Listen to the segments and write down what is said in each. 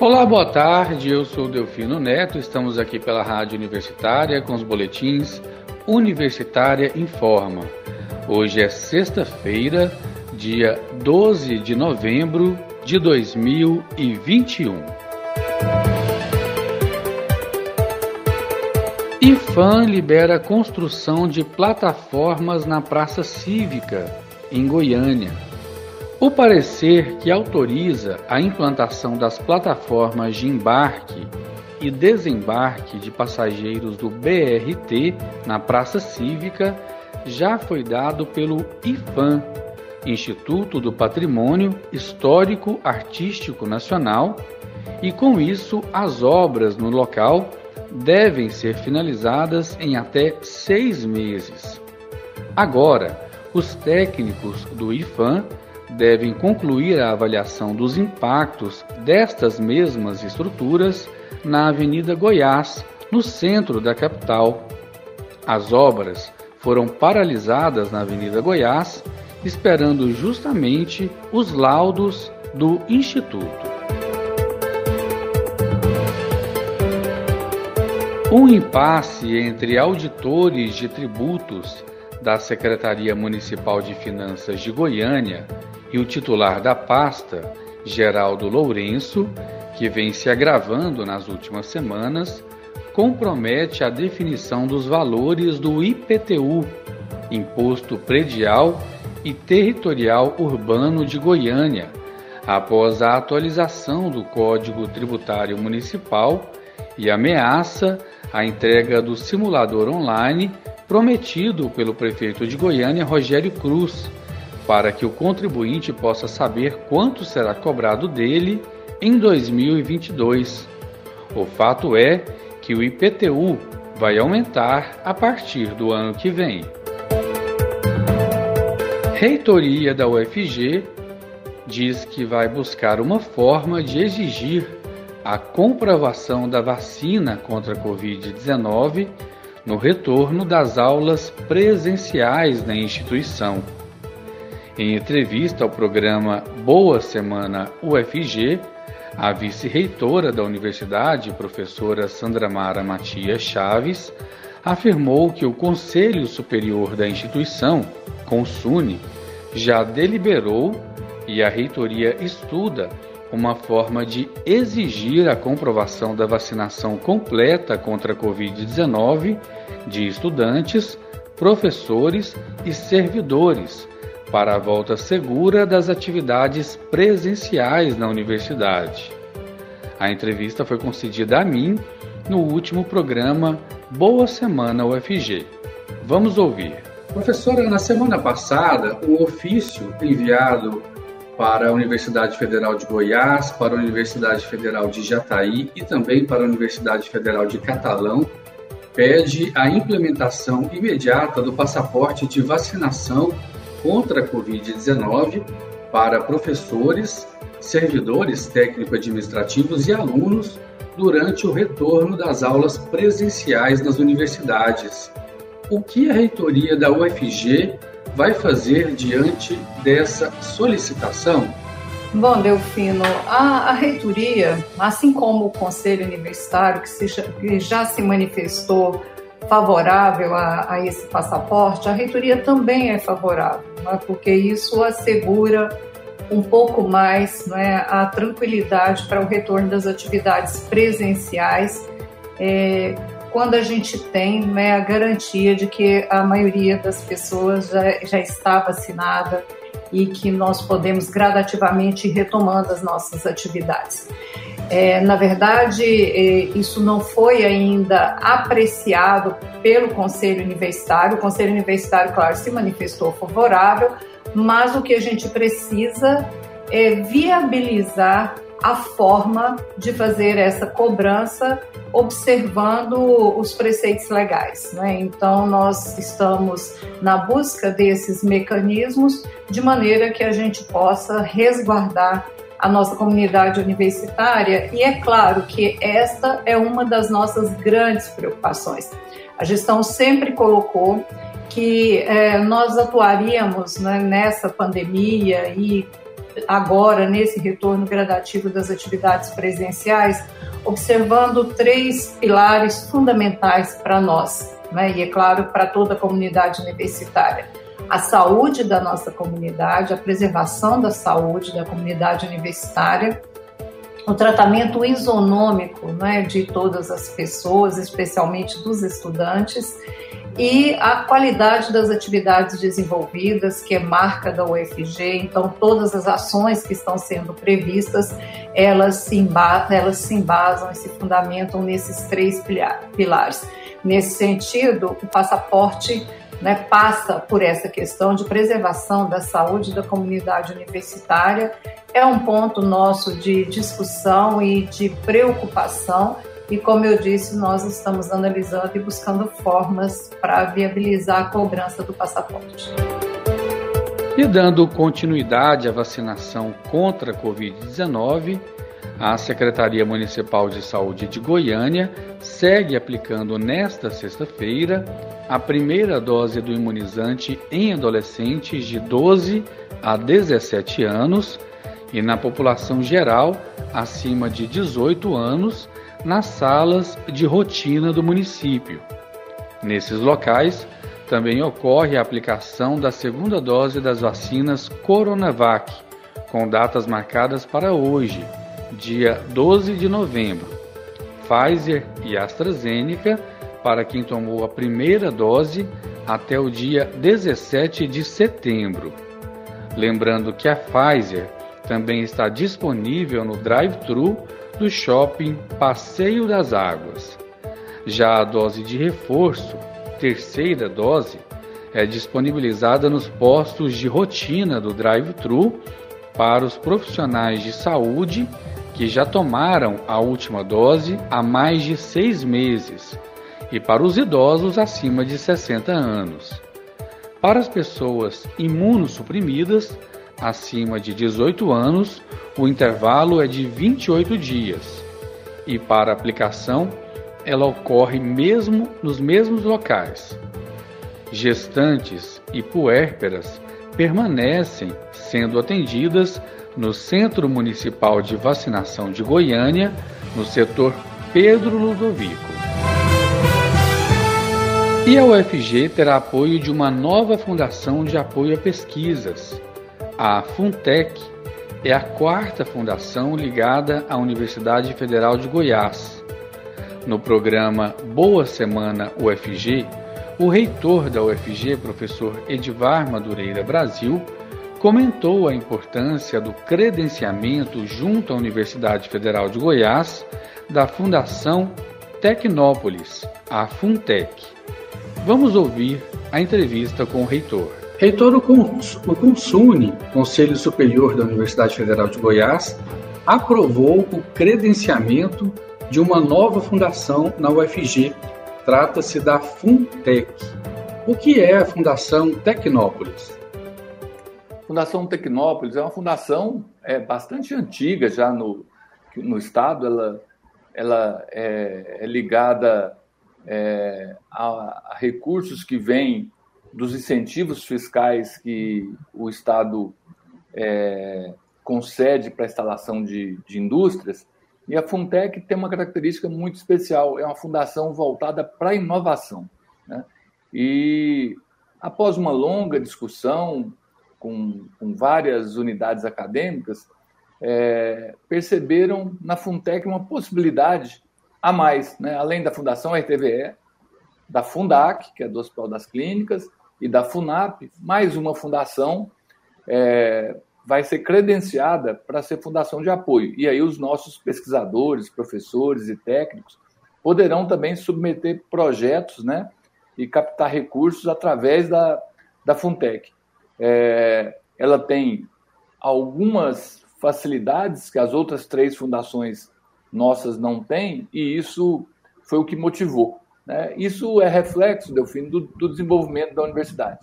Olá, boa tarde. Eu sou Delfino Neto. Estamos aqui pela Rádio Universitária com os boletins Universitária Informa. Hoje é sexta-feira, dia 12 de novembro de 2021. IFAM libera construção de plataformas na Praça Cívica, em Goiânia. O parecer que autoriza a implantação das plataformas de embarque e desembarque de passageiros do BRT na Praça Cívica já foi dado pelo IFAM, Instituto do Patrimônio Histórico Artístico Nacional, e com isso as obras no local devem ser finalizadas em até seis meses. Agora, os técnicos do IFAM devem concluir a avaliação dos impactos destas mesmas estruturas na Avenida Goiás, no centro da capital. As obras foram paralisadas na Avenida Goiás, esperando justamente os laudos do Instituto. Um impasse entre auditores de tributos da Secretaria Municipal de Finanças de Goiânia e o titular da pasta, Geraldo Lourenço, que vem se agravando nas últimas semanas, compromete a definição dos valores do IPTU, Imposto Predial e Territorial Urbano de Goiânia, após a atualização do Código Tributário Municipal e ameaça a entrega do simulador online prometido pelo prefeito de Goiânia, Rogério Cruz, para que o contribuinte possa saber quanto será cobrado dele em 2022. O fato é que o IPTU vai aumentar a partir do ano que vem. Reitoria da UFG diz que vai buscar uma forma de exigir a comprovação da vacina contra a Covid-19 no retorno das aulas presenciais na instituição. Em entrevista ao programa Boa Semana UFG, a vice-reitora da universidade, professora Sandra Mara Matias Chaves, afirmou que o Conselho Superior da instituição, CONSUNE, já deliberou e a reitoria estuda uma forma de exigir a comprovação da vacinação completa contra a Covid-19 de estudantes, professores e servidores para a volta segura das atividades presenciais na universidade. A entrevista foi concedida a mim no último programa Boa Semana UFG. Vamos ouvir. Professora, na semana passada, o ofício enviado para a Universidade Federal de Goiás, para a Universidade Federal de Jataí e também para a Universidade Federal de Catalão pede a implementação imediata do passaporte de vacinação contra a Covid-19 para professores, servidores técnico-administrativos e alunos durante o retorno das aulas presenciais nas universidades. O que a reitoria da UFG vai fazer diante dessa solicitação? Bom, Delfino, a, a, reitoria, assim como o Conselho Universitário, que, se, que já se manifestou favorável a, a, esse passaporte, a reitoria também é favorável, né? porque isso assegura um pouco mais né, a tranquilidade para o retorno das atividades presenciais, é, quando a gente tem né, a garantia de que a maioria das pessoas já, já está vacinada e que nós podemos gradativamente ir retomando as nossas atividades. É, na verdade, é, isso não foi ainda apreciado pelo Conselho Universitário. O Conselho Universitário, claro, se manifestou favorável, mas o que a gente precisa é viabilizar a forma de fazer essa cobrança observando os preceitos legais. Né? Então, nós estamos na busca desses mecanismos de maneira que a gente possa resguardar a nossa comunidade universitária, e é claro que esta é uma das nossas grandes preocupações. A gestão sempre colocou que é, nós atuaríamos né, nessa pandemia e agora nesse retorno gradativo das atividades presenciais, observando três pilares fundamentais para nós, né? e é claro, para toda a comunidade universitária. A saúde da nossa comunidade, a preservação da saúde da comunidade universitária, o tratamento isonômico né, de todas as pessoas, especialmente dos estudantes, e a qualidade das atividades desenvolvidas, que é marca da UFG. Então, todas as ações que estão sendo previstas, elas se, embasam, elas se embasam e se fundamentam nesses três pilares. Nesse sentido, o passaporte né, passa por essa questão de preservação da saúde da comunidade universitária. É um ponto nosso de discussão e de preocupação e como eu disse, nós estamos analisando e buscando formas para viabilizar a cobrança do passaporte. E dando continuidade à vacinação contra a Covid-19, a Secretaria Municipal de Saúde de Goiânia segue aplicando nesta sexta-feira a primeira dose do imunizante em adolescentes de 12 a 17 anos e na população geral acima de 18 anos nas salas de rotina do município. Nesses locais, também ocorre a aplicação da segunda dose das vacinas Coronavac, com datas marcadas para hoje, dia 12 de novembro. Pfizer e AstraZeneca para quem tomou a primeira dose até o dia 17 de setembro. Lembrando que a Pfizer também está disponível no drive-thru do shopping Passeio das Águas. Já a dose de reforço, terceira dose, é disponibilizada nos postos de rotina do drive-thru para os profissionais de saúde que já tomaram a última dose há mais de seis meses e para os idosos acima de 60 anos. Para as pessoas imunossuprimidas, acima de 18 anos, o intervalo é de 28 dias e para aplicação ela ocorre mesmo nos mesmos locais. Gestantes e puérperas permanecem sendo atendidas no Centro Municipal de Vacinação de Goiânia, no setor Pedro Ludovico. E a UFG terá apoio de uma nova fundação de apoio a pesquisas, a Funtec é a quarta fundação ligada à Universidade Federal de Goiás. No programa Boa Semana UFG, o reitor da UFG, professor Edivar Madureira Brasil, comentou a importância do credenciamento junto à Universidade Federal de Goiás da Fundação Tecnópolis, a Funtec. Vamos ouvir a entrevista com o reitor. Reitor, o CONSUNE, Conselho Superior da Universidade Federal de Goiás, aprovou o credenciamento de uma nova fundação na UFG. Trata-se da Funtec. O que é a Fundação Tecnópolis? Fundação Tecnópolis é uma fundação é, bastante antiga já no, no estado. Ela, ela é, é ligada é, a, a recursos que vêm dos incentivos fiscais que o Estado é, concede para a instalação de, de indústrias. E a Funtec tem uma característica muito especial, é uma fundação voltada para a inovação. Né? E após uma longa discussão com, com várias unidades acadêmicas, é, perceberam na Funtec uma possibilidade a mais, né? além da Fundação RTVE, da Fundac, que é do Hospital das Clínicas, e da FUNAP, mais uma fundação é, vai ser credenciada para ser fundação de apoio. E aí os nossos pesquisadores, professores e técnicos poderão também submeter projetos né, e captar recursos através da, da Funtec. É, ela tem algumas facilidades que as outras três fundações nossas não têm, e isso foi o que motivou. Né? Isso é reflexo, Delfino, do, do desenvolvimento da universidade.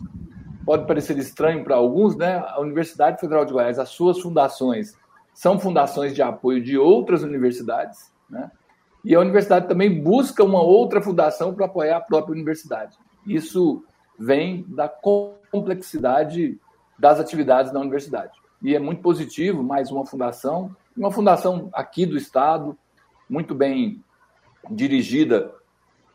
Pode parecer estranho para alguns, né? A Universidade Federal de Goiás, as suas fundações são fundações de apoio de outras universidades, né? E a universidade também busca uma outra fundação para apoiar a própria universidade. Isso vem da complexidade das atividades da universidade. e é muito positivo, mais uma fundação, uma fundação aqui do Estado, muito bem dirigida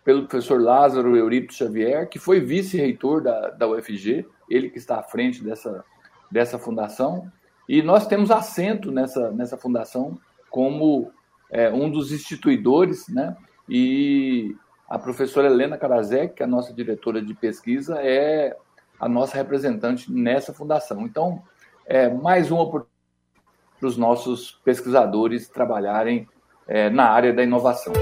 pelo professor Lázaro Eurípides Xavier, que foi vice-reitor da, da UFG, ele que está à frente dessa, dessa fundação, e nós temos assento nessa, nessa fundação como é, um dos instituidores, né? E a professora Helena Karazek, que é a nossa diretora de pesquisa, é a nossa representante nessa fundação. Então, é mais uma oportunidade para os nossos pesquisadores trabalharem é, na área da inovação.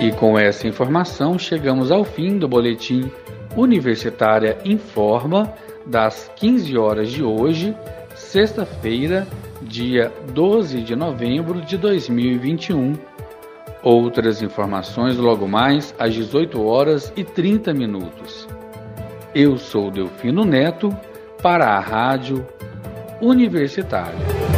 E com essa informação, chegamos ao fim do boletim Universitária Informa das 15 horas de hoje, sexta-feira, dia 12 de novembro de 2021. Outras informações logo mais às 18 horas e 30 minutos. Eu sou Delfino Neto para a Rádio Universitária.